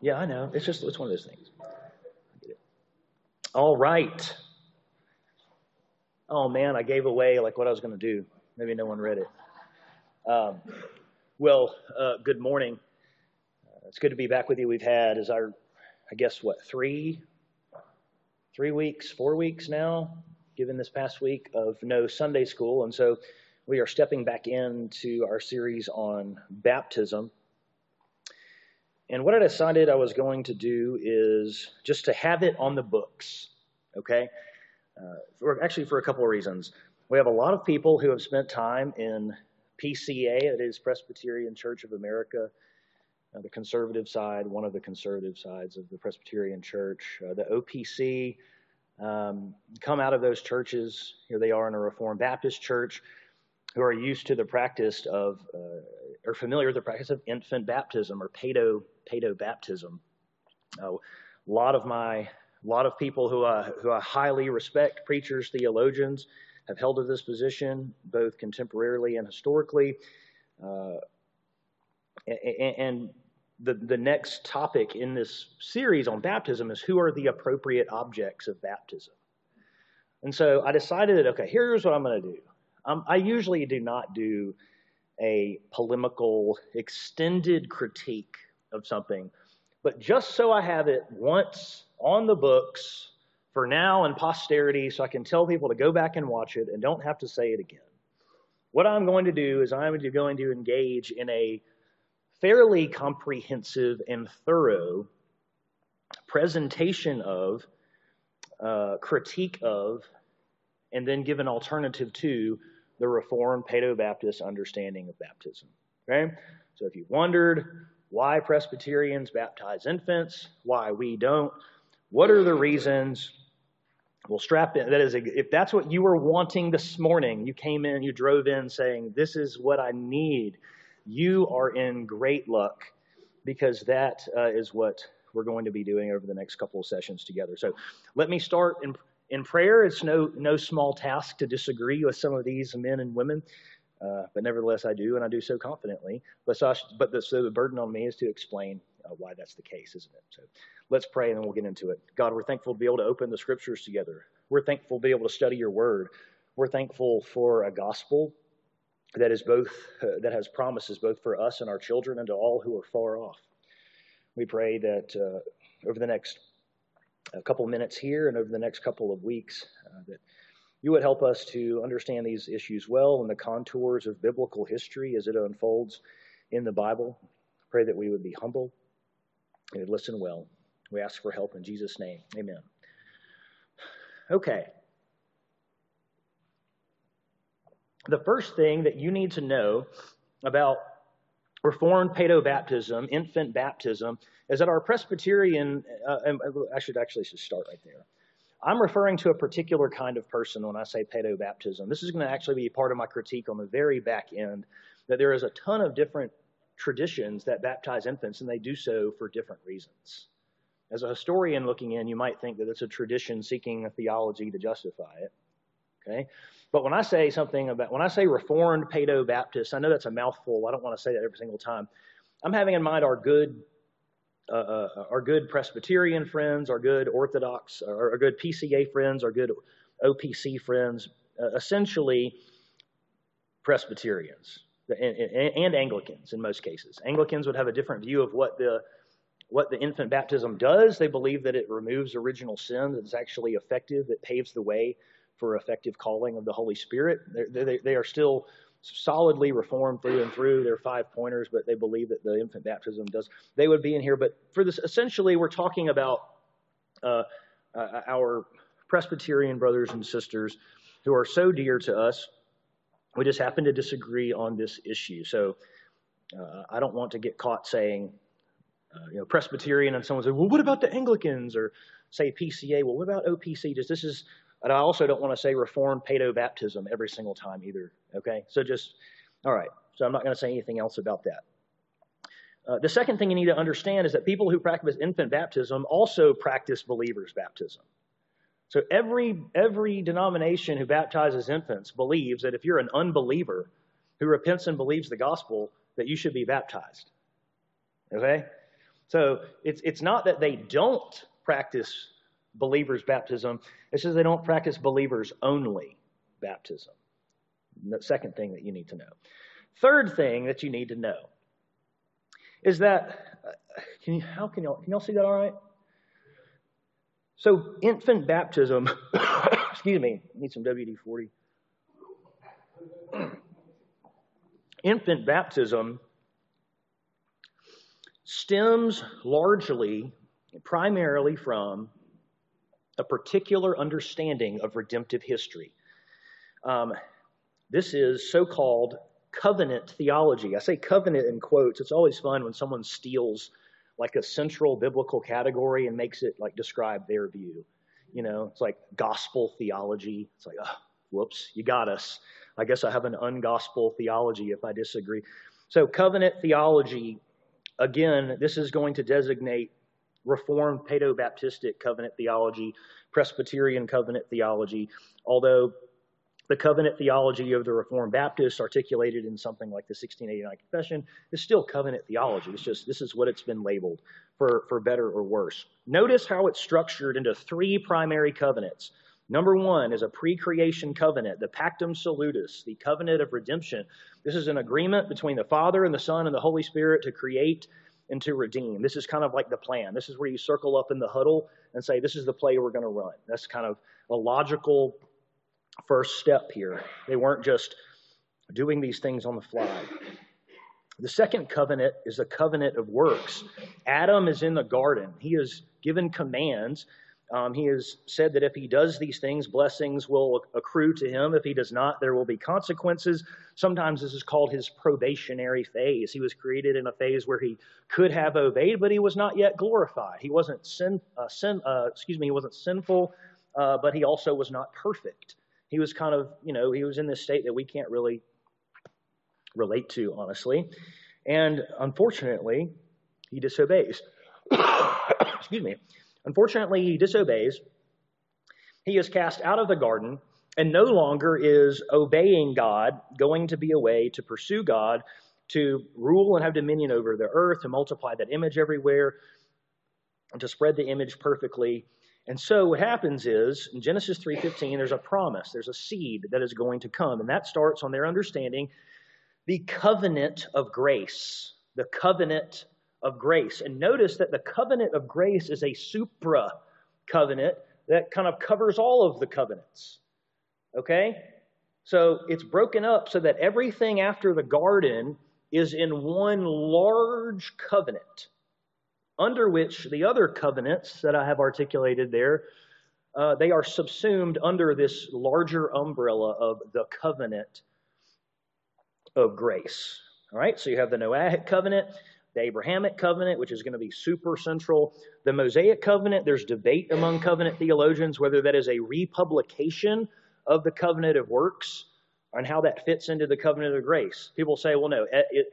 Yeah, I know. It's just it's one of those things. All right. Oh man, I gave away like what I was going to do. Maybe no one read it. Um, well, uh, good morning. Uh, it's good to be back with you. We've had as our, I guess what three, three weeks, four weeks now, given this past week of no Sunday school, and so we are stepping back into our series on baptism. And what I decided I was going to do is just to have it on the books, okay? Uh, for, actually, for a couple of reasons. We have a lot of people who have spent time in PCA, that is Presbyterian Church of America, uh, the conservative side, one of the conservative sides of the Presbyterian Church. Uh, the OPC um, come out of those churches. Here they are in a Reformed Baptist church who are used to the practice of, uh, are familiar with the practice of infant baptism or pedo, pedo baptism. Uh, a lot of my a lot of people who I, who I highly respect, preachers, theologians, have held to this position, both contemporarily and historically. Uh, and, the, the next topic in this series on baptism is who are the appropriate objects of baptism. And so I decided that, okay, here's what I'm going to do. Um, I usually do not do a polemical, extended critique of something, but just so I have it once on the books for now and posterity so I can tell people to go back and watch it and don't have to say it again. What I'm going to do is I'm going to engage in a fairly comprehensive and thorough presentation of, uh, critique of, and then give an alternative to the Reformed Paedo Baptist understanding of baptism. Okay? So if you wondered why Presbyterians baptize infants, why we don't, what are the reasons? We'll strap in. That is, if that's what you were wanting this morning, you came in, you drove in saying, This is what I need, you are in great luck because that uh, is what we're going to be doing over the next couple of sessions together. So let me start in, in prayer. It's no, no small task to disagree with some of these men and women. Uh, but nevertheless, I do, and I do so confidently. But, so, but the, so the burden on me is to explain uh, why that's the case, isn't it? So let's pray, and then we'll get into it. God, we're thankful to be able to open the scriptures together. We're thankful to be able to study your word. We're thankful for a gospel that is both uh, that has promises both for us and our children and to all who are far off. We pray that uh, over the next a couple minutes here and over the next couple of weeks uh, that you would help us to understand these issues well and the contours of biblical history as it unfolds in the Bible. Pray that we would be humble and would listen well. We ask for help in Jesus' name. Amen. Okay. The first thing that you need to know about Reformed paedobaptism, infant baptism, is that our Presbyterian, uh, I should actually just start right there. I'm referring to a particular kind of person when I say pedo baptism. This is going to actually be part of my critique on the very back end that there is a ton of different traditions that baptize infants, and they do so for different reasons. As a historian looking in, you might think that it's a tradition seeking a theology to justify it. Okay? But when I say something about, when I say Reformed Paedo-Baptist, I know that's a mouthful. I don't want to say that every single time. I'm having in mind our good uh, uh, our good Presbyterian friends, our good Orthodox, our, our good PCA friends, our good OPC friends, uh, essentially Presbyterians and, and, Anglicans in most cases. Anglicans would have a different view of what the what the infant baptism does. They believe that it removes original sin, that it's actually effective, it paves the way for effective calling of the Holy Spirit. They're, they, they are still solidly reformed through and through. They're five pointers, but they believe that the infant baptism does. They would be in here, but for this, essentially, we're talking about uh, uh, our Presbyterian brothers and sisters who are so dear to us. We just happen to disagree on this issue. So uh, I don't want to get caught saying, uh, you know, Presbyterian, and someone say, well, what about the Anglicans? Or say PCA, well, what about OPC? Does this is and I also don't want to say reformed paedo baptism every single time either. Okay? So just, all right. So I'm not going to say anything else about that. Uh, the second thing you need to understand is that people who practice infant baptism also practice believers' baptism. So every, every denomination who baptizes infants believes that if you're an unbeliever who repents and believes the gospel, that you should be baptized. Okay? So it's, it's not that they don't practice believers' baptism, It says they don't practice believers only baptism. The second thing that you need to know. Third thing that you need to know is that, uh, can you, how can y'all, can y'all see that all right? So infant baptism, excuse me, need some WD-40. infant baptism stems largely, primarily from a particular understanding of redemptive history. Um, this is so called covenant theology. I say covenant in quotes. It's always fun when someone steals like a central biblical category and makes it like describe their view. You know, it's like gospel theology. It's like, oh, whoops, you got us. I guess I have an ungospel theology if I disagree. So, covenant theology, again, this is going to designate Reformed Paedo Baptistic covenant theology, Presbyterian covenant theology, although the covenant theology of the Reformed Baptists, articulated in something like the 1689 Confession, is still covenant theology. It's just this is what it's been labeled for, for better or worse. Notice how it's structured into three primary covenants. Number one is a pre creation covenant, the Pactum Salutis, the covenant of redemption. This is an agreement between the Father and the Son and the Holy Spirit to create and to redeem. This is kind of like the plan. This is where you circle up in the huddle and say, This is the play we're going to run. That's kind of a logical first step here. They weren't just doing these things on the fly. The second covenant is a covenant of works. Adam is in the garden. He is given commands he has said that if he does these things, blessings will accrue to him. If he does not, there will be consequences. Sometimes this is called his probationary phase. He was created in a phase where he could have obeyed, but he was not yet glorified. He wasn't sin, uh, sin uh, excuse me, he wasn't sinful, uh, but he also was not perfect. He was kind of, you know, he was in this state that we can't really relate to, honestly. And unfortunately, he disobeys. excuse me. Unfortunately, he disobeys. He is cast out of the garden and no longer is obeying God, going to be a way to pursue God, to rule and have dominion over the earth, to multiply that image everywhere, and to spread the image perfectly. And so what happens is in Genesis 3:15 there's a promise, there's a seed that is going to come, and that starts on their understanding the covenant of grace, the covenant of grace. And notice that the covenant of grace is a supra covenant that kind of covers all of the covenants. Okay? So it's broken up so that everything after the garden is in one large covenant, under which the other covenants that I have articulated there, uh, they are subsumed under this larger umbrella of the covenant of grace. All right, so you have the Noahic covenant, the Abrahamic covenant, which is going to be super central. The Mosaic covenant, there's debate among covenant theologians whether that is a republication of the covenant of works and how that fits into the covenant of grace. People say, well, no,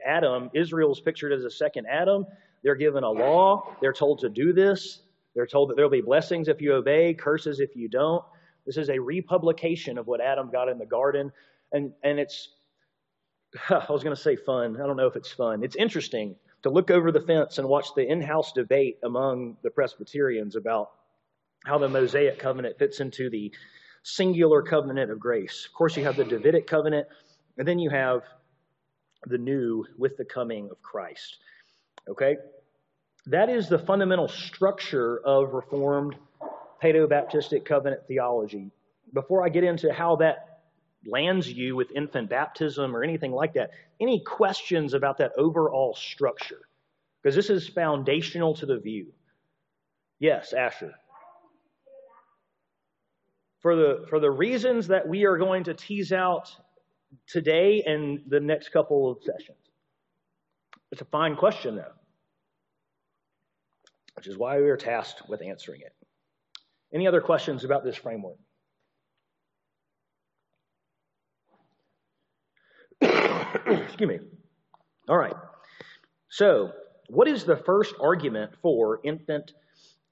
Adam, Israel's pictured as a second Adam. They're given a law. They're told to do this. They're told that there'll be blessings if you obey, curses if you don't. This is a republication of what Adam got in the garden. And, and it's, I was going to say fun. I don't know if it's fun. It's interesting to look over the fence and watch the in house debate among the Presbyterians about how the Mosaic covenant fits into the singular covenant of grace. Of course, you have the Davidic covenant, and then you have the new with the coming of Christ. Okay? That is the fundamental structure of Reformed Paedo Baptistic covenant theology. Before I get into how that lands you with infant baptism or anything like that. Any questions about that overall structure? Because this is foundational to the view. Yes, Asher. For the, for the reasons that we are going to tease out today and the next couple of sessions. It's a fine question, though, which is why we are tasked with answering it. Any other questions about this framework? Excuse me. All right. So, what is the first argument for infant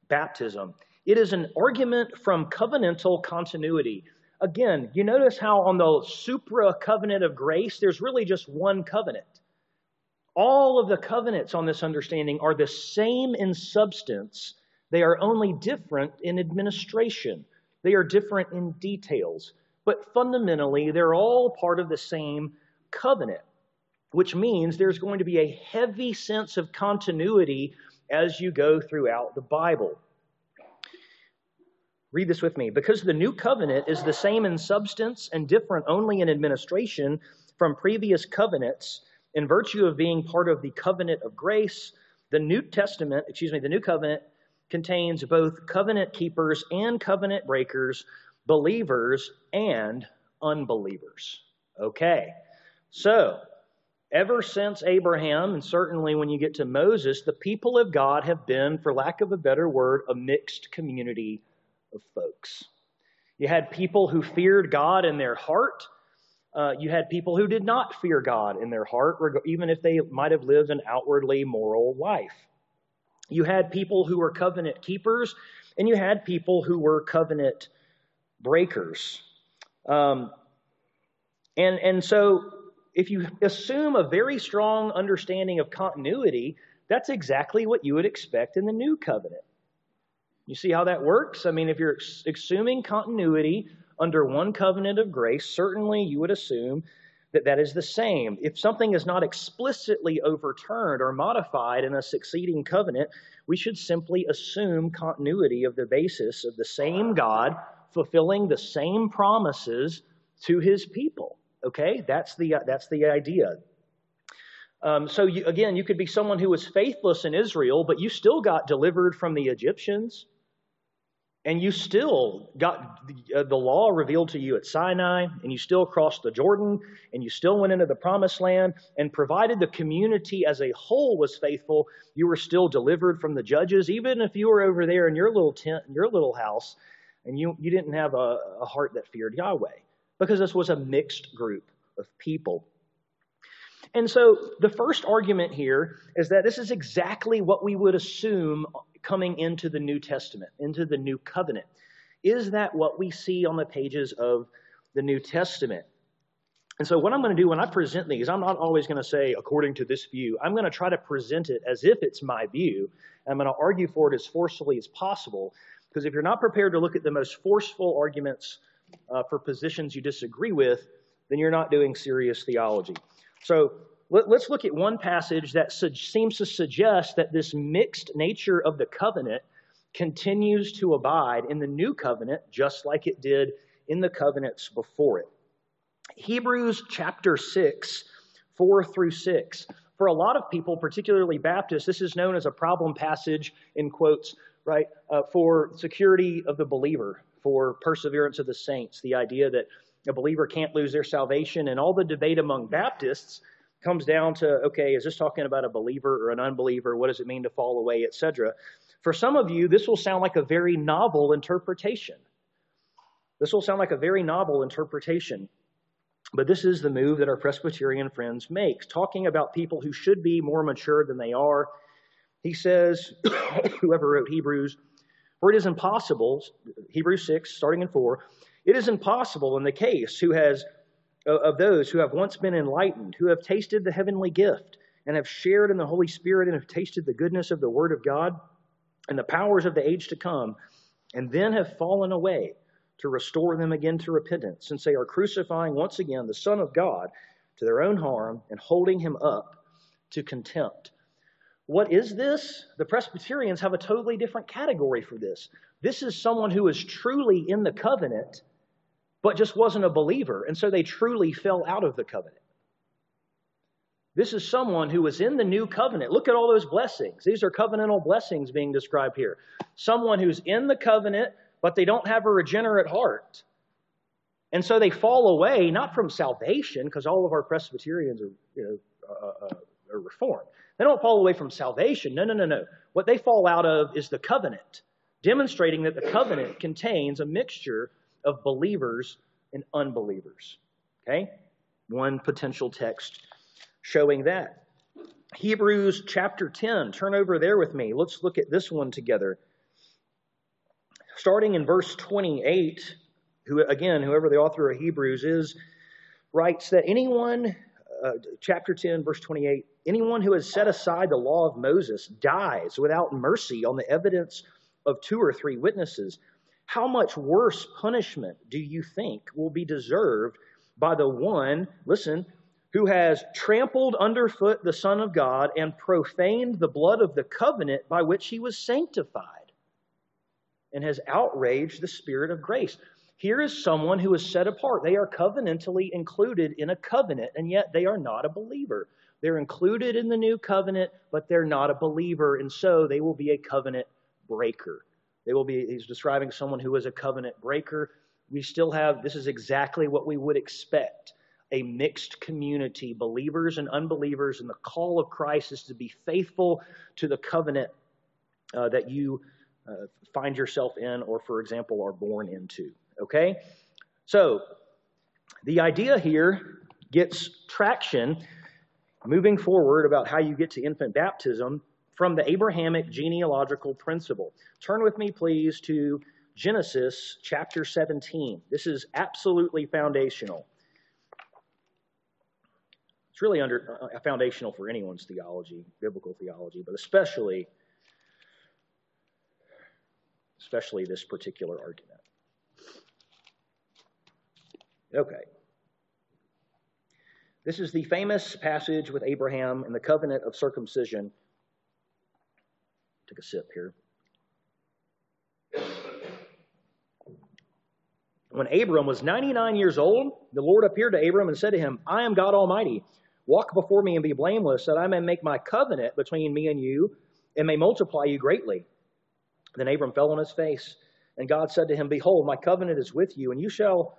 baptism? It is an argument from covenantal continuity. Again, you notice how on the supra covenant of grace, there's really just one covenant. All of the covenants on this understanding are the same in substance, they are only different in administration. They are different in details, but fundamentally, they're all part of the same covenant, which means there's going to be a heavy sense of continuity as you go throughout the Bible. Read this with me. Because the new covenant is the same in substance and different only in administration from previous covenants, in virtue of being part of the covenant of grace, the New Testament, excuse me, the new covenant contains both covenant keepers and covenant breakers, believers and unbelievers. Okay, so ever since Abraham, and certainly when you get to Moses, the people of God have been, for lack of a better word, a mixed community of folks. You had people who feared God in their heart. Uh, you had people who did not fear God in their heart, even if they might have lived an outwardly moral life. You had people who were covenant keepers, and you had people who were covenant breakers. Um, and, and so, if you assume a very strong understanding of continuity, that's exactly what you would expect in the new covenant. You see how that works? I mean, if you're assuming continuity under one covenant of grace, certainly you would assume that that is the same. If something is not explicitly overturned or modified in a succeeding covenant, we should simply assume continuity of the basis of the same God fulfilling the same promises to his people. Okay? That's the, that's the idea. Um, so, you, again, you could be someone who was faithless in Israel, but you still got delivered from the Egyptians and you still got the, uh, the, law revealed to you at Sinai, and you still crossed the Jordan, and you still went into the promised land, and provided the community as a whole was faithful, you were still delivered from the judges, even if you were over there in your little tent, in your little house, and you, you didn't have a, a heart that feared Yahweh, because this was a mixed group of people. And so the first argument here is that this is exactly what we would assume coming into the New Testament, into the New Covenant. Is that what we see on the pages of the New Testament? And so, what I'm going to do when I present these, I'm not always going to say, according to this view. I'm going to try to present it as if it's my view. I'm going to argue for it as forcefully as possible. Because if you're not prepared to look at the most forceful arguments for positions you disagree with, then you're not doing serious theology. So, let, us look at one passage that seems to suggest that this mixed nature of the covenant continues to abide in the new covenant, just like it did in the covenants before it. Hebrews chapter 6, 4 through 6. For a lot of people, particularly Baptists, this is known as a problem passage, in quotes, right, uh, for security of the believer, for perseverance of the saints, the idea that a believer can't lose their salvation, and all the debate among Baptists comes down to okay, is this talking about a believer or an unbeliever? What does it mean to fall away, etc. For some of you, this will sound like a very novel interpretation. This will sound like a very novel interpretation. But this is the move that our Presbyterian friends make, talking about people who should be more mature than they are. He says, whoever wrote Hebrews, for it is impossible, Hebrews 6, starting in 4, it is impossible in the case who has of those who have once been enlightened, who have tasted the heavenly gift, and have shared in the Holy Spirit, and have tasted the goodness of the Word of God and the powers of the age to come, and then have fallen away to restore them again to repentance, since they are crucifying once again the Son of God to their own harm and holding him up to contempt. What is this? The Presbyterians have a totally different category for this. This is someone who is truly in the covenant but just wasn't a believer, and so they truly fell out of the covenant. This is someone who was in the new covenant. Look at all those blessings. These are covenantal blessings being described here. Someone who's in the covenant, but they don't have a regenerate heart. And so they fall away, not from salvation, because all of our Presbyterians are, you know, uh, uh, are reform. They don't fall away from salvation. No, no, no, no. What they fall out of is the covenant, demonstrating that the covenant contains a mixture of believers and unbelievers. Okay? One potential text showing that. Hebrews chapter 10. Turn over there with me. Let's look at this one together. Starting in verse 28, who again, whoever the author of Hebrews is, writes that anyone uh, chapter 10, verse 28 anyone who has set aside the law of Moses dies without mercy on the evidence of two or three witnesses. How much worse punishment do you think will be deserved by the one, listen, who has trampled underfoot the Son of God and profaned the blood of the covenant by which he was sanctified and has outraged the Spirit of grace? Here is someone who is set apart. They are covenantally included in a covenant, and yet they are not a believer. They're included in the new covenant, but they're not a believer, and so they will be a covenant breaker. They will be, he's describing someone who is a covenant breaker. We still have, this is exactly what we would expect a mixed community, believers and unbelievers, and the call of Christ is to be faithful to the covenant uh, that you uh, find yourself in, or, for example, are born into. Okay? So, the idea here gets traction moving forward about how you get to infant baptism from the Abrahamic genealogical principle. Turn with me, please, to Genesis chapter 17. This is absolutely foundational. It's really under uh, foundational for anyone's theology, biblical theology, but especially especially this particular argument. Okay. This is the famous passage with Abraham in the covenant of circumcision. Take a sip here. When Abram was 99 years old, the Lord appeared to Abram and said to him, I am God Almighty. Walk before me and be blameless, that I may make my covenant between me and you and may multiply you greatly. Then Abram fell on his face, and God said to him, Behold, my covenant is with you, and you shall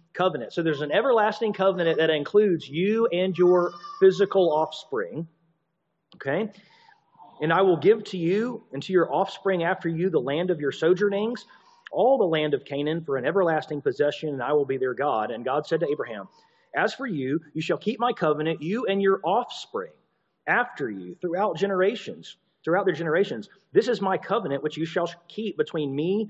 covenant. So there's an everlasting covenant that includes you and your physical offspring. Okay? And I will give to you and to your offspring after you the land of your sojournings, all the land of Canaan for an everlasting possession, and I will be their God. And God said to Abraham, As for you, you shall keep my covenant, you and your offspring after you throughout generations, throughout their generations. This is my covenant which you shall keep between me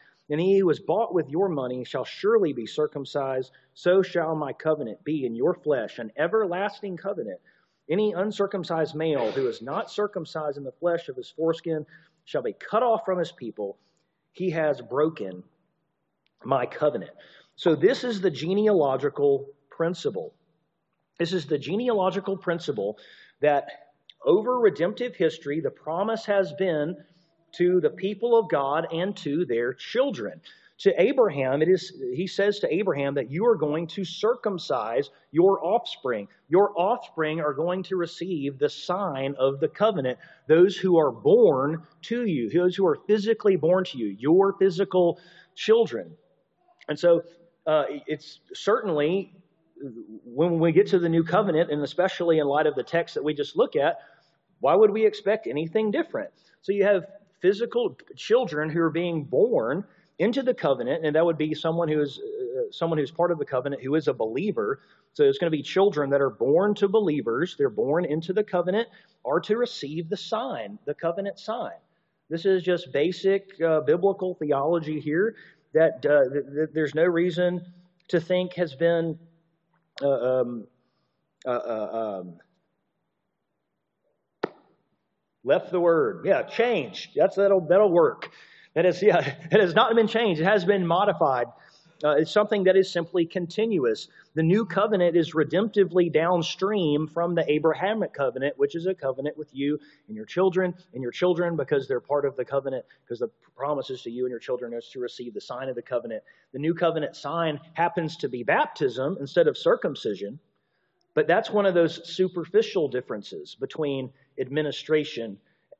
and he who is bought with your money shall surely be circumcised. So shall my covenant be in your flesh, an everlasting covenant. Any uncircumcised male who is not circumcised in the flesh of his foreskin shall be cut off from his people. He has broken my covenant. So, this is the genealogical principle. This is the genealogical principle that over redemptive history, the promise has been to the people of God and to their children. To Abraham, it is he says to Abraham that you are going to circumcise your offspring. Your offspring are going to receive the sign of the covenant. Those who are born to you, those who are physically born to you, your physical children. And so uh, it's certainly when we get to the new covenant, and especially in light of the text that we just look at, why would we expect anything different? So you have physical children who are being born into the covenant, and that would be someone who is uh, someone who's part of the covenant who is a believer. So it's going to be children that are born to believers. They're born into the covenant, are to receive the sign, the covenant sign. This is just basic uh, biblical theology here that uh, th- th- there's no reason to think has been uh, um, uh, uh, um, Left the word. Yeah, changed. That's that'll that'll work. That is, yeah, it has not been changed. It has been modified. Uh, it's something that is simply continuous. The new covenant is redemptively downstream from the Abrahamic covenant, which is a covenant with you and your children and your children because they're part of the covenant, because the promises to you and your children is to receive the sign of the covenant. The new covenant sign happens to be baptism instead of circumcision, but that's one of those superficial differences between administration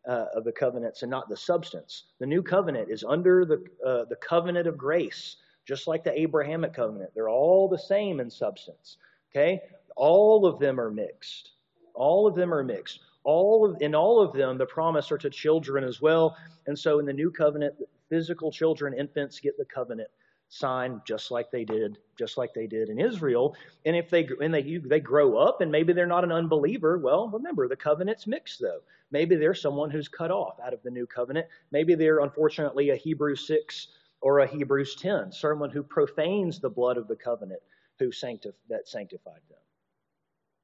uh, of the covenants and not the substance. The new covenant is under the, uh, the covenant of grace just like the Abrahamic covenant. They're all the same in substance. Okay? All of them are mixed. All of them are mixed. All of in all of them, the promise are to children as well. And so in the new covenant, physical children, infants get the covenant sign just like they did, just like they did in Israel. And if they and they they grow up and maybe they're not an unbeliever, well, remember the covenant's mixed though. Maybe they're someone who's cut off out of the new covenant. Maybe they're unfortunately a Hebrew six or a Hebrews 10, someone who profanes the blood of the covenant who sanctif- that sanctified them.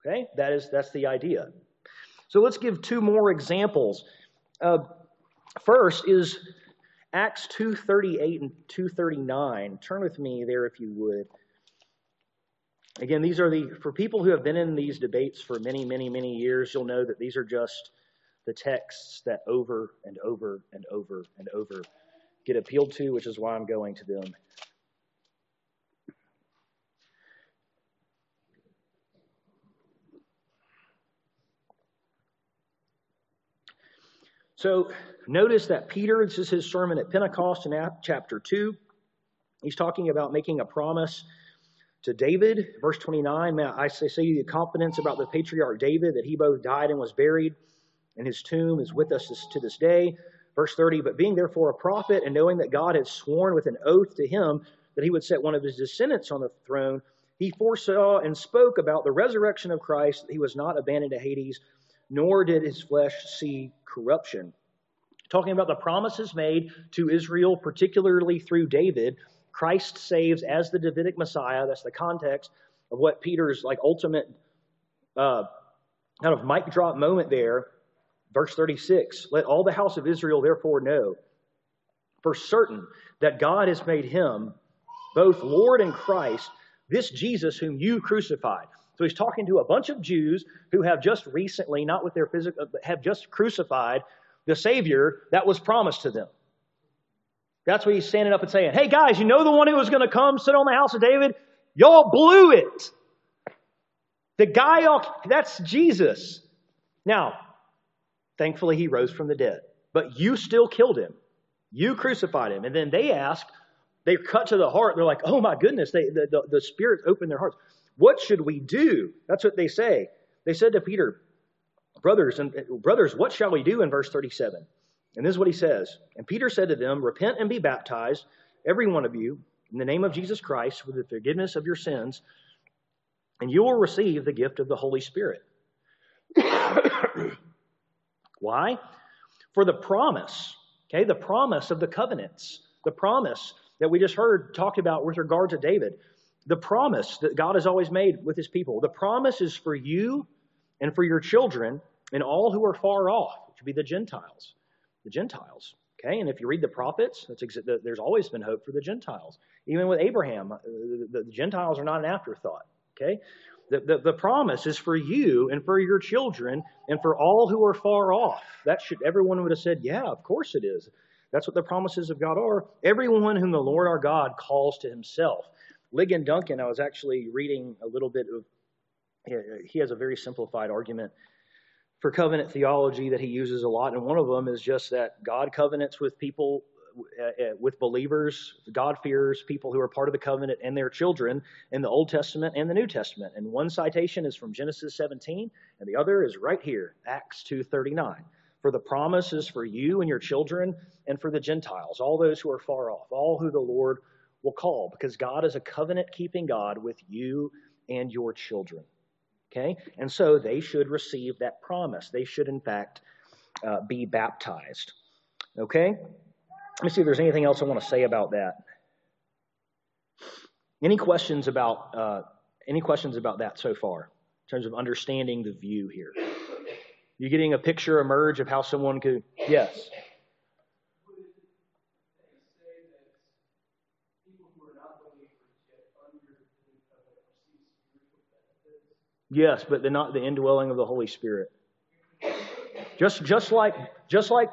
Okay, that is that's the idea. So let's give two more examples. Uh, first is Acts 2:38 and 2:39. Turn with me there if you would. Again, these are the for people who have been in these debates for many, many, many years. You'll know that these are just the texts that over and over and over and over get appealed to, which is why I'm going to them. So notice that Peter, this is his sermon at Pentecost in chapter 2. He's talking about making a promise to David. Verse 29, I say the confidence about the patriarch David that he both died and was buried, and his tomb is with us to this day. Verse 30, but being therefore a prophet and knowing that God had sworn with an oath to him that he would set one of his descendants on the throne, he foresaw and spoke about the resurrection of Christ, that he was not abandoned to Hades, nor did his flesh see corruption. Talking about the promises made to Israel, particularly through David, Christ saves as the Davidic Messiah. That's the context of what Peter's like ultimate uh, kind of mic drop moment there Verse 36 Let all the house of Israel therefore know for certain that God has made him both Lord and Christ, this Jesus whom you crucified. So he's talking to a bunch of Jews who have just recently, not with their physical, but uh, have just crucified the Savior that was promised to them. That's what he's standing up and saying, Hey guys, you know the one who was going to come sit on the house of David? Y'all blew it. The guy, that's Jesus. Now, Thankfully, he rose from the dead. But you still killed him. You crucified him. And then they asked, they cut to the heart. They're like, oh my goodness, they, the, the, the Spirit opened their hearts. What should we do? That's what they say. They said to Peter, brothers and brothers, what shall we do in verse 37? And this is what he says. And Peter said to them, Repent and be baptized, every one of you, in the name of Jesus Christ, with the forgiveness of your sins, and you will receive the gift of the Holy Spirit. Why? For the promise, okay, the promise of the covenants, the promise that we just heard talked about with regard to David, the promise that God has always made with his people. The promise is for you and for your children and all who are far off, which would be the Gentiles. The Gentiles. Okay, and if you read the prophets, ex- there's always been hope for the Gentiles. Even with Abraham, uh, the, the Gentiles are not an afterthought. Okay, the, the, the, promise is for you and for your children and for all who are far off. That should everyone would have said, Yeah, of course it is. That's what the promises of God are. Everyone whom the Lord our God calls to himself. Ligon Duncan, I was actually reading a little bit of he has a very simplified argument for covenant theology that he uses a lot, and one of them is just that God covenants with people uh, uh, with believers, God fears, people who are part of the covenant, and their children in the Old Testament and the New Testament. And one citation is from Genesis 17, and the other is right here, Acts 2:39. For the promise is for you and your children, and for the Gentiles, all those who are far off, all who the Lord will call, because God is a covenant-keeping God with you and your children. Okay, and so they should receive that promise. They should, in fact, uh, be baptized. Okay. Let me see if there's anything else I want to say about that. Any questions about uh, any questions about that so far in terms of understanding the view here? You getting a picture emerge of how someone could? Yes. Yes, but they're not the indwelling of the Holy Spirit. Just, just like, just like,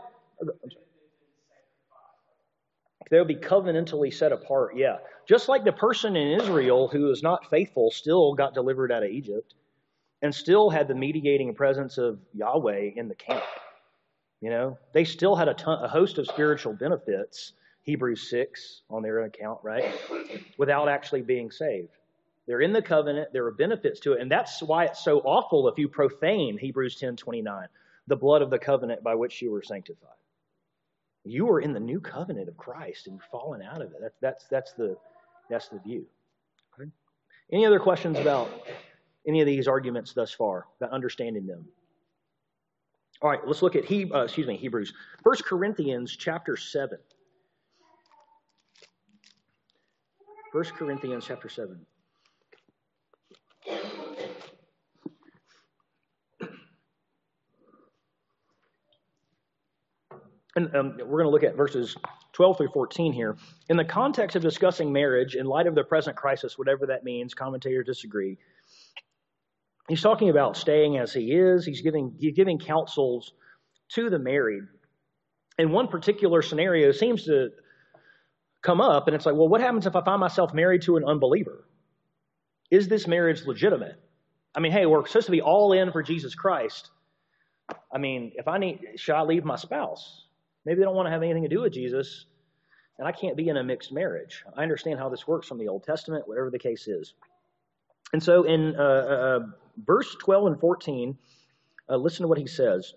they'll be covenantally set apart. Yeah, just like the person in Israel who was not faithful still got delivered out of Egypt, and still had the mediating presence of Yahweh in the camp. You know, they still had a, ton, a host of spiritual benefits. Hebrews six on their account, right? Without actually being saved. They're in the covenant. There are benefits to it. And that's why it's so awful if you profane Hebrews 10 29, the blood of the covenant by which you were sanctified. You are in the new covenant of Christ and you've fallen out of it. That's, that's, that's, the, that's the view. Okay. Any other questions about any of these arguments thus far, about understanding them? All right, let's look at he, uh, excuse me, Hebrews. 1 Corinthians chapter 7. 1 Corinthians chapter 7. And um, we're going to look at verses 12 through 14 here. In the context of discussing marriage, in light of the present crisis, whatever that means, commentators disagree. He's talking about staying as he is. He's giving, he's giving counsels to the married. And one particular scenario seems to come up, and it's like, well, what happens if I find myself married to an unbeliever? Is this marriage legitimate? I mean, hey, we're supposed to be all in for Jesus Christ. I mean, if I need, should I leave my spouse? Maybe they don't want to have anything to do with Jesus, and I can't be in a mixed marriage. I understand how this works from the Old Testament, whatever the case is. And so in uh, uh, verse 12 and 14, uh, listen to what he says.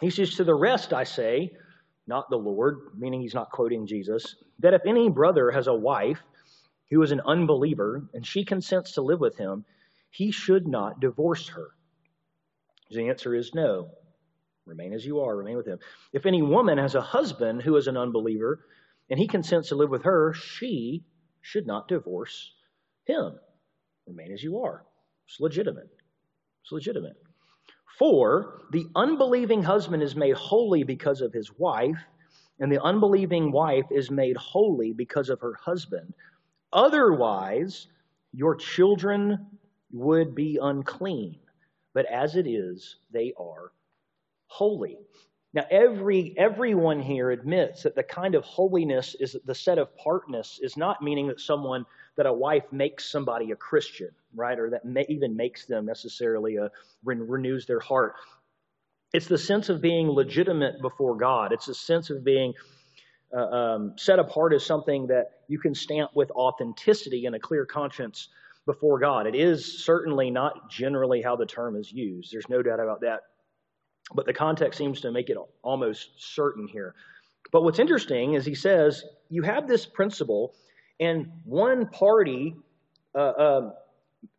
He says, To the rest I say, not the Lord, meaning he's not quoting Jesus, that if any brother has a wife who is an unbeliever and she consents to live with him, he should not divorce her. The answer is no. Remain as you are, remain with him. If any woman has a husband who is an unbeliever and he consents to live with her, she should not divorce him. Remain as you are. It's legitimate. It's legitimate. For the unbelieving husband is made holy because of his wife, and the unbelieving wife is made holy because of her husband. Otherwise, your children would be unclean, but as it is, they are holy. Now, every everyone here admits that the kind of holiness is the set of partness is not meaning that someone that a wife makes somebody a Christian, right, or that may, even makes them necessarily a renews their heart. It's the sense of being legitimate before God. It's a sense of being uh, um, set apart as something that you can stamp with authenticity and a clear conscience before God. It is certainly not generally how the term is used. There's no doubt about that. But the context seems to make it almost certain here. But what's interesting is he says you have this principle, and one party uh, uh,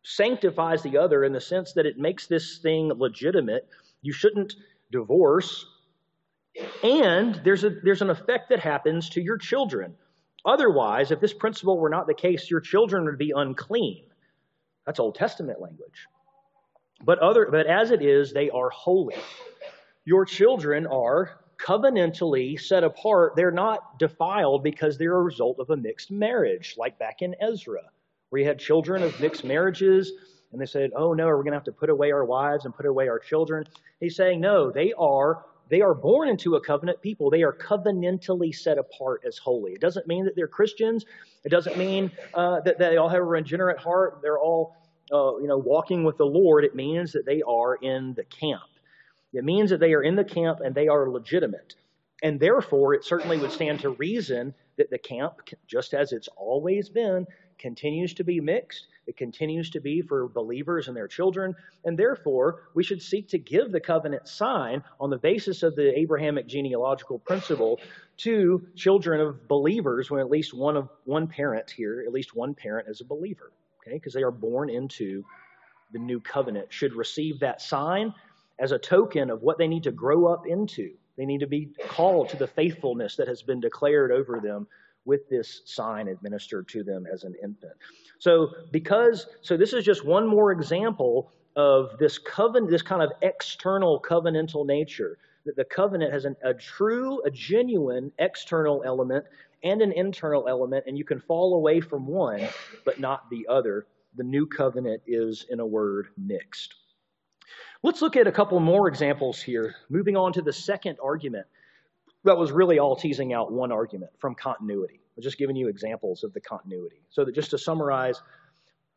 sanctifies the other in the sense that it makes this thing legitimate. You shouldn't divorce. And there's, a, there's an effect that happens to your children. Otherwise, if this principle were not the case, your children would be unclean. That's Old Testament language. But, other, but as it is, they are holy. Your children are covenantally set apart. They're not defiled because they're a result of a mixed marriage, like back in Ezra, where you had children of mixed marriages, and they said, Oh no, we're going to have to put away our wives and put away our children. He's saying, No, they are. They are born into a covenant people. They are covenantally set apart as holy. It doesn't mean that they're Christians. It doesn't mean uh, that they all have a regenerate heart. They're all, uh, you know, walking with the Lord. It means that they are in the camp. It means that they are in the camp and they are legitimate. And therefore, it certainly would stand to reason that the camp, just as it's always been, continues to be mixed. It continues to be for believers and their children. And therefore, we should seek to give the covenant sign on the basis of the Abrahamic genealogical principle to children of believers when at least one of one parent here, at least one parent is a believer. Okay, because they are born into the new covenant, should receive that sign as a token of what they need to grow up into. They need to be called to the faithfulness that has been declared over them with this sign administered to them as an infant. So, because, so this is just one more example of this covenant, this kind of external covenantal nature. That the covenant has an, a true, a genuine external element and an internal element, and you can fall away from one, but not the other the new covenant is, in a word, mixed. Let's look at a couple more examples here. Moving on to the second argument. That was really all teasing out one argument from continuity. I'm just giving you examples of the continuity. So that just to summarize,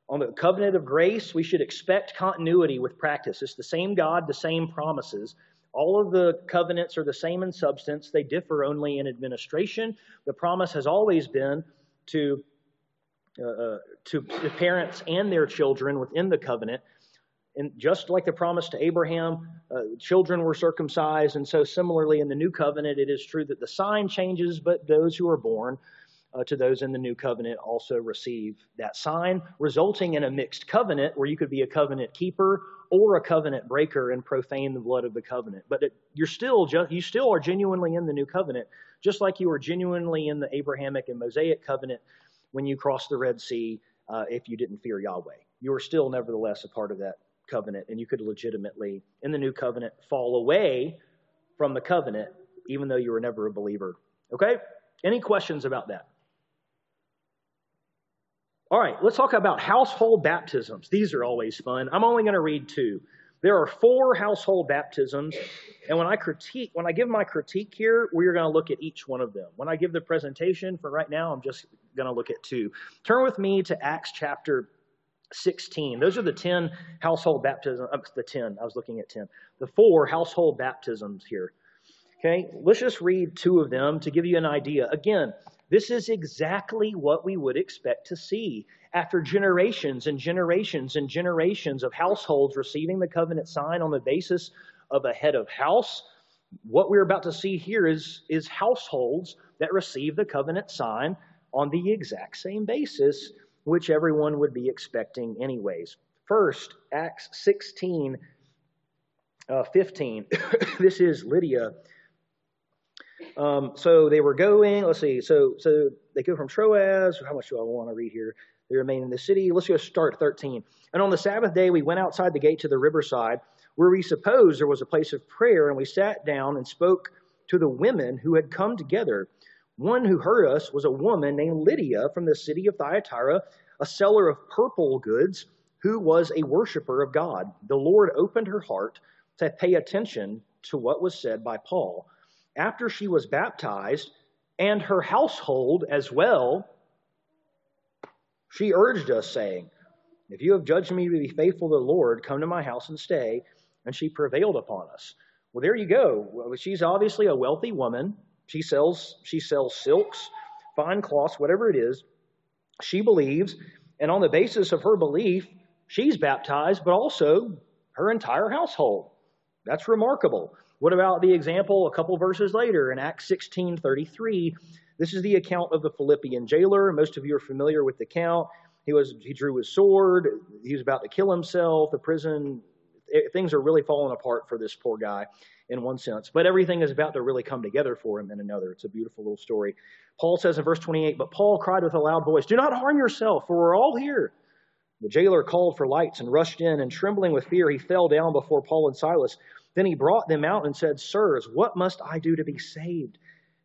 on the covenant of grace, we should expect continuity with practice. It's the same God, the same promises. All of the covenants are the same in substance, they differ only in administration. The promise has always been to, uh, uh to the parents and their children within the covenant. And just like the promise to Abraham, uh, children were circumcised. And so, similarly, in the new covenant, it is true that the sign changes, but those who are born uh, to those in the new covenant also receive that sign, resulting in a mixed covenant where you could be a covenant keeper or a covenant breaker and profane the blood of the covenant. But it, you're still you still are genuinely in the new covenant, just like you were genuinely in the Abrahamic and Mosaic covenant when you crossed the Red Sea. Uh, if you didn't fear Yahweh, you are still nevertheless a part of that covenant, and you could legitimately, in the new covenant, fall away from the covenant, even though you were never a believer. Okay? Any questions about that? All right, let's talk about household baptisms. These are always fun. I'm only going to read two. There are four household baptisms, and when I critique, when I give my critique here, we're going to look at each one of them. When I give the presentation for right now, I'm just going to look at two. Turn with me to Acts chapter 16. Those are the 10 household baptisms. Uh, the 10, I was looking at 10. The four household baptisms here. Okay, let's just read two of them to give you an idea. Again, this is exactly what we would expect to see after generations and generations and generations of households receiving the covenant sign on the basis of a head of house. What we're about to see here is, is households that receive the covenant sign on the exact same basis, which everyone would be expecting, anyways. First, Acts 16 uh, 15. this is Lydia um, so they were going, let's see, so so they go from Troas. How much do I want to read here? They remain in the city. Let's go start 13. And on the Sabbath day, we went outside the gate to the riverside, where we supposed there was a place of prayer, and we sat down and spoke to the women who had come together. One who heard us was a woman named Lydia from the city of Thyatira, a seller of purple goods, who was a worshiper of God. The Lord opened her heart to pay attention to what was said by Paul after she was baptized and her household as well, she urged us, saying, If you have judged me to be faithful to the Lord, come to my house and stay. And she prevailed upon us. Well, there you go. She's obviously a wealthy woman. She sells, she sells silks, fine cloths, whatever it is. She believes, and on the basis of her belief, she's baptized, but also her entire household. That's remarkable. What about the example a couple verses later in Acts 16 33? This is the account of the Philippian jailer. Most of you are familiar with the account. He was he drew his sword. He was about to kill himself. The prison it, things are really falling apart for this poor guy in one sense, but everything is about to really come together for him in another. It's a beautiful little story. Paul says in verse 28, but Paul cried with a loud voice, "Do not harm yourself, for we're all here." The jailer called for lights and rushed in, and trembling with fear, he fell down before Paul and Silas. Then he brought them out and said, Sirs, what must I do to be saved?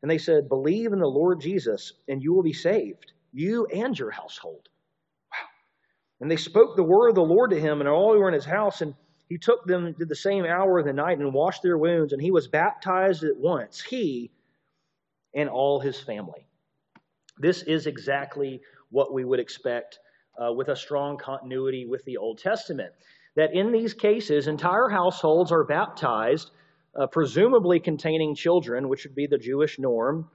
And they said, Believe in the Lord Jesus, and you will be saved, you and your household. Wow. And they spoke the word of the Lord to him, and all who were in his house. And he took them to the same hour of the night and washed their wounds, and he was baptized at once, he and all his family. This is exactly what we would expect uh, with a strong continuity with the Old Testament that in these cases, entire households are baptized, uh, presumably containing children, which would be the Jewish norm.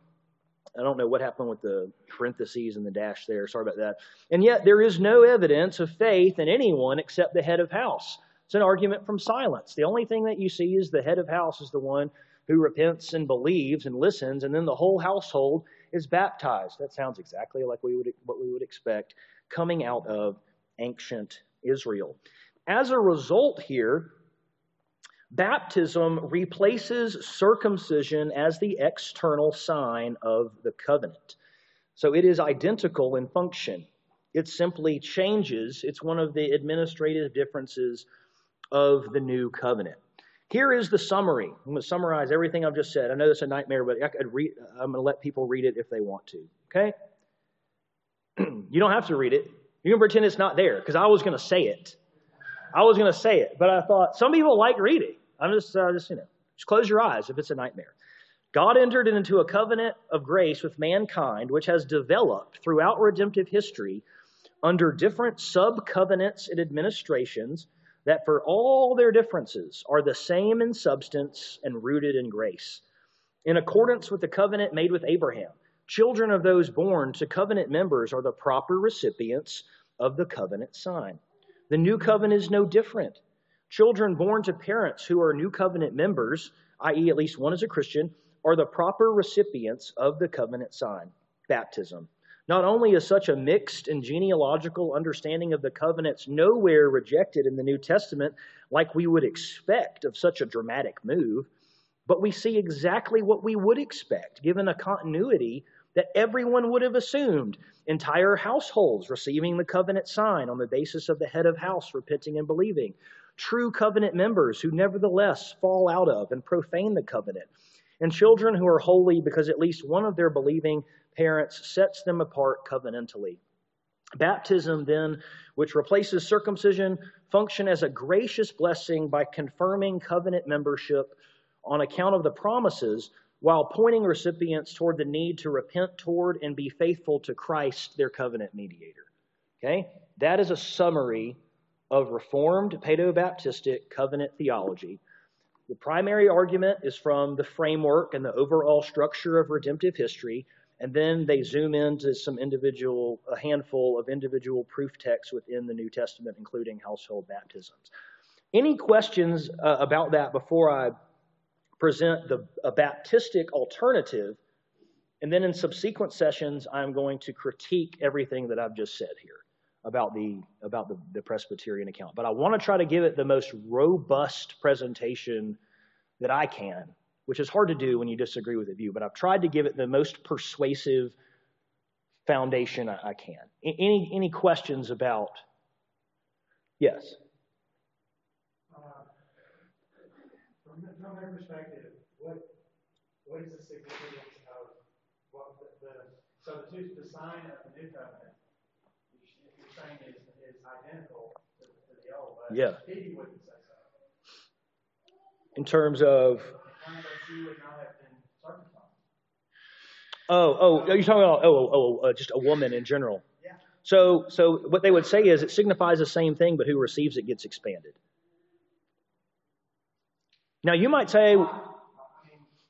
I don't know what happened with the parentheses and the dash there. Sorry about that. And yet, there is no evidence of faith in anyone except the head of house. It's an argument from silence. The only thing that you see is the head of house is the one who repents and believes and listens, and then the whole household is baptized. That sounds exactly like we would, what we would expect coming out of ancient Israel. As a result, here, baptism replaces circumcision as the external sign of the covenant. So it is identical in function. It simply changes, it's one of the administrative differences of the new covenant. Here is the summary. I'm going to summarize everything I've just said. I know it's a nightmare, but I could I'm going to let people read it if they want to. Okay? you don't have to read it. You can pretend it's not there because I was going to say it. I was going to say it, but I thought some people like reading. I'm just, uh, just you know, just close your eyes if it's a nightmare. God entered into a covenant of grace with mankind, which has developed throughout redemptive history under different sub covenants and administrations that, for all their differences, are the same in substance and rooted in grace. In accordance with the covenant made with Abraham, children of those born to covenant members are the proper recipients of the covenant sign. The new covenant is no different. Children born to parents who are new covenant members, i.e., at least one is a Christian, are the proper recipients of the covenant sign, baptism. Not only is such a mixed and genealogical understanding of the covenants nowhere rejected in the New Testament like we would expect of such a dramatic move, but we see exactly what we would expect given a continuity that everyone would have assumed entire households receiving the covenant sign on the basis of the head of house repenting and believing, true covenant members who nevertheless fall out of and profane the covenant, and children who are holy because at least one of their believing parents sets them apart covenantally. Baptism, then, which replaces circumcision, function as a gracious blessing by confirming covenant membership on account of the promises while pointing recipients toward the need to repent toward and be faithful to Christ, their covenant mediator. Okay? That is a summary of Reformed Paedo-Baptistic covenant theology. The primary argument is from the framework and the overall structure of redemptive history, and then they zoom into some individual, a handful of individual proof texts within the New Testament, including household baptisms. Any questions uh, about that before I present the, a Baptistic alternative. And then in subsequent sessions, I'm going to critique everything that I've just said here about the about the, the Presbyterian account. But I want to try to give it the most robust presentation that I can, which is hard to do when you disagree with a view. But I've tried to give it the most persuasive foundation I, I can. Any any questions about? Yes. Uh, from their perspective, what is the significance of what the, the so the two the sign of the new covenant you're saying is, is identical to, to the old, but yeah. he wouldn't say so. In terms of Oh, oh, are you talking about oh, oh, oh uh, just a woman in general? Yeah. So, so what they would say is it signifies the same thing, but who receives it gets expanded. Now, you might say,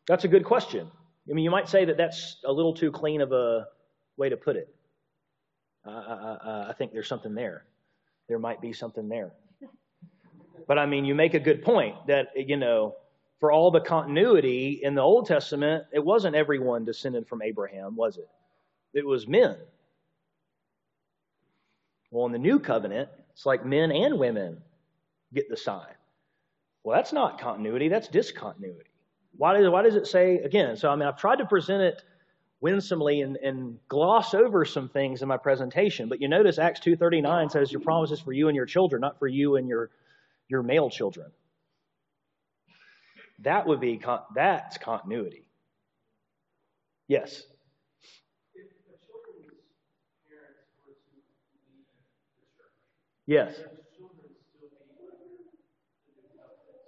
that's a good question. I mean, you might say that that's a little too clean of a way to put it. Uh, uh, I think there's something there. There might be something there. But I mean, you make a good point that, you know, for all the continuity in the Old Testament, it wasn't everyone descended from Abraham, was it? It was men. Well, in the New Covenant, it's like men and women get the sign. Well, that's not continuity, that's discontinuity. Why does, why does it say, again, so I mean, I've tried to present it winsomely and, and gloss over some things in my presentation, but you notice Acts 2.39 says your promise is for you and your children, not for you and your, your male children. That would be, that's continuity. Yes? Yes.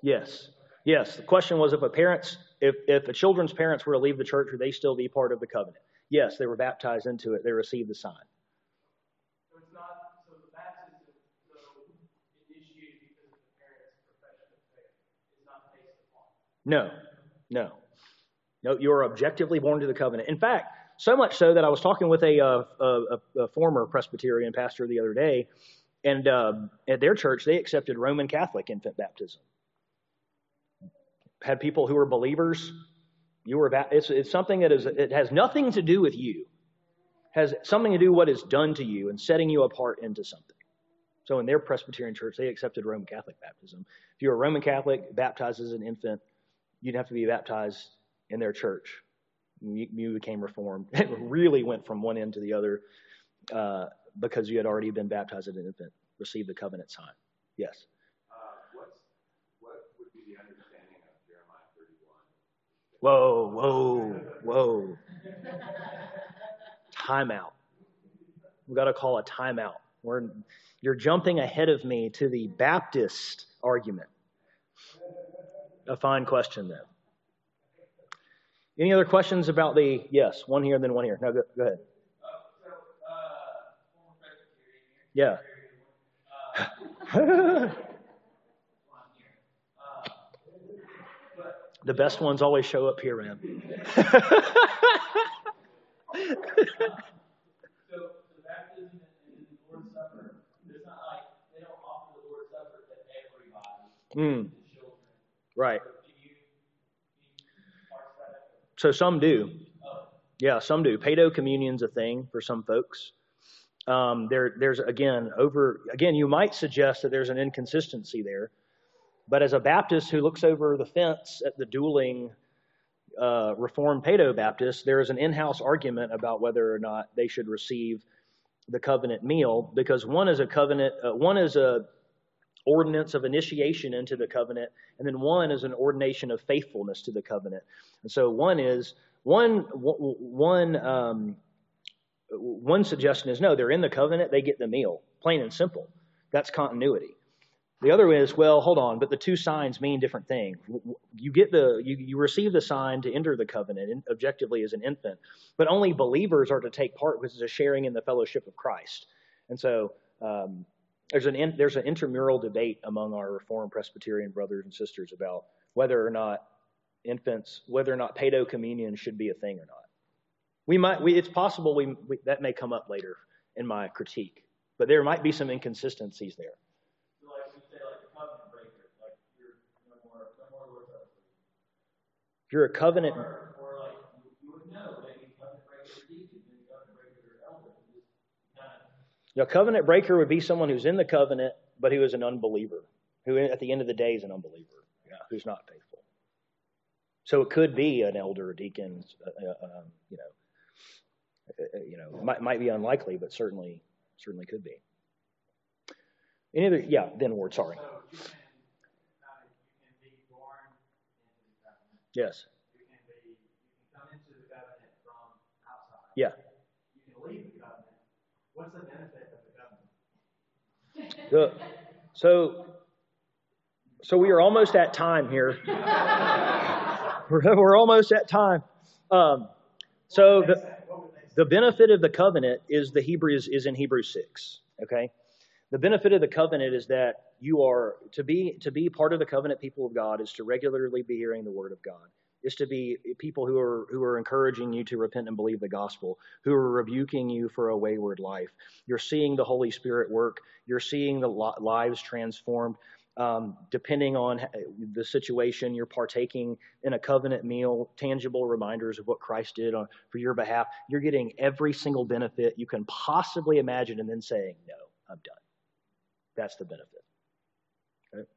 Yes. Yes. The question was if a parent's if, if a children's parents were to leave the church, would they still be part of the covenant? Yes, they were baptized into it. They received the sign. So it's not so the baptism initiated because of the parents' profession of faith is not based upon. No, no, no. You are objectively born to the covenant. In fact, so much so that I was talking with a, uh, a, a former Presbyterian pastor the other day, and uh, at their church they accepted Roman Catholic infant baptism had people who were believers. You were about, it's, it's something that is, it has nothing to do with you. has something to do what is done to you and setting you apart into something. So in their Presbyterian church, they accepted Roman Catholic baptism. If you were a Roman Catholic, baptized as an infant, you'd have to be baptized in their church. You, you became reformed. It really went from one end to the other uh, because you had already been baptized as an infant, received the covenant sign. Yes. Whoa, whoa, whoa. Timeout. We've got to call a timeout. We're, you're jumping ahead of me to the Baptist argument. A fine question, then. Any other questions about the? Yes, one here, then one here. No, go, go ahead. Yeah. the best ones always show up here, man. Mm. Right. So some do. Yeah, some do. Paedo communion's a thing for some folks. Um, there, there's again over again. You might suggest that there's an inconsistency there, but as a Baptist who looks over the fence at the dueling uh, Reformed Paedo Baptists, there is an in-house argument about whether or not they should receive the covenant meal because one is a covenant, uh, one is a ordinance of initiation into the covenant, and then one is an ordination of faithfulness to the covenant. And so one is one one um, one suggestion is no, they're in the covenant, they get the meal, plain and simple. That's continuity. The other way is, well, hold on, but the two signs mean different things. You get the you, you receive the sign to enter the covenant objectively as an infant, but only believers are to take part, which is a sharing in the fellowship of Christ. And so um, there's an in, there's an intramural debate among our Reformed Presbyterian brothers and sisters about whether or not infants, whether or not paedo communion should be a thing or not. We might, we, it's possible we, we, that may come up later in my critique, but there might be some inconsistencies there. If you're a covenant. Or, or like you would know, maybe covenant breaker deacon, covenant breaker elder. Now, covenant breaker would be someone who's in the covenant, but who is an unbeliever, who at the end of the day is an unbeliever, yeah, who's not faithful. So it could be an elder or deacon, uh, uh, um, you know, uh, uh, you know, might, might be unlikely, but certainly, certainly could be. Any other? Yeah, then word. Sorry. Yes. You can be, you can come into the covenant from outside. Yeah. You can leave the covenant. What's the benefit of the covenant? The, so, so we are almost at time here. we're, we're almost at time. Um, so the, the benefit of the covenant is the Hebrews is in Hebrews six. Okay, the benefit of the covenant is that you are to be to be part of the covenant people of God is to regularly be hearing the word of God. Is to be people who are who are encouraging you to repent and believe the gospel, who are rebuking you for a wayward life. You're seeing the Holy Spirit work. You're seeing the lives transformed. Um, depending on the situation, you're partaking in a covenant meal, tangible reminders of what Christ did on, for your behalf. You're getting every single benefit you can possibly imagine, and then saying, "No, I'm done." That's the benefit. Okay.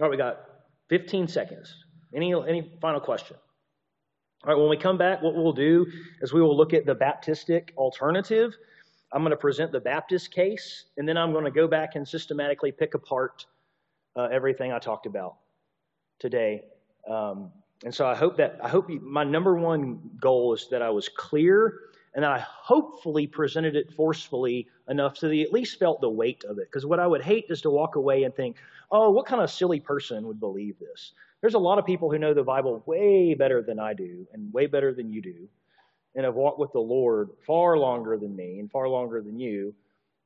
All right, we got 15 seconds. Any any final question? All right, when we come back, what we'll do is we will look at the Baptistic alternative. I'm going to present the Baptist case, and then I'm going to go back and systematically pick apart uh, everything I talked about today. Um, and so I hope that I hope you, my number one goal is that I was clear and then I hopefully presented it forcefully enough so he at least felt the weight of it. Because what I would hate is to walk away and think, oh, what kind of silly person would believe this? There's a lot of people who know the Bible way better than I do, and way better than you do, and have walked with the Lord far longer than me and far longer than you,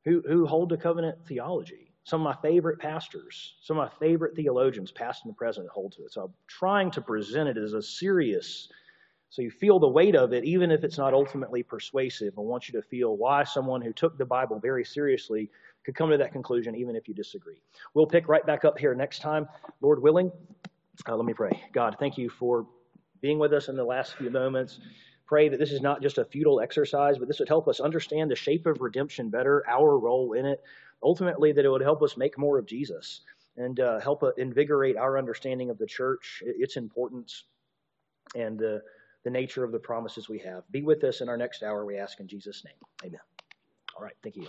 who, who hold to covenant theology. Some of my favorite pastors, some of my favorite theologians, past and present, hold to it. So I'm trying to present it as a serious so you feel the weight of it, even if it's not ultimately persuasive. I want you to feel why someone who took the Bible very seriously could come to that conclusion, even if you disagree. We'll pick right back up here next time, Lord willing. Uh, let me pray. God, thank you for being with us in the last few moments. Pray that this is not just a futile exercise, but this would help us understand the shape of redemption better, our role in it. Ultimately, that it would help us make more of Jesus and uh, help uh, invigorate our understanding of the church, its importance, and uh, the nature of the promises we have. Be with us in our next hour, we ask in Jesus' name. Amen. All right, thank you.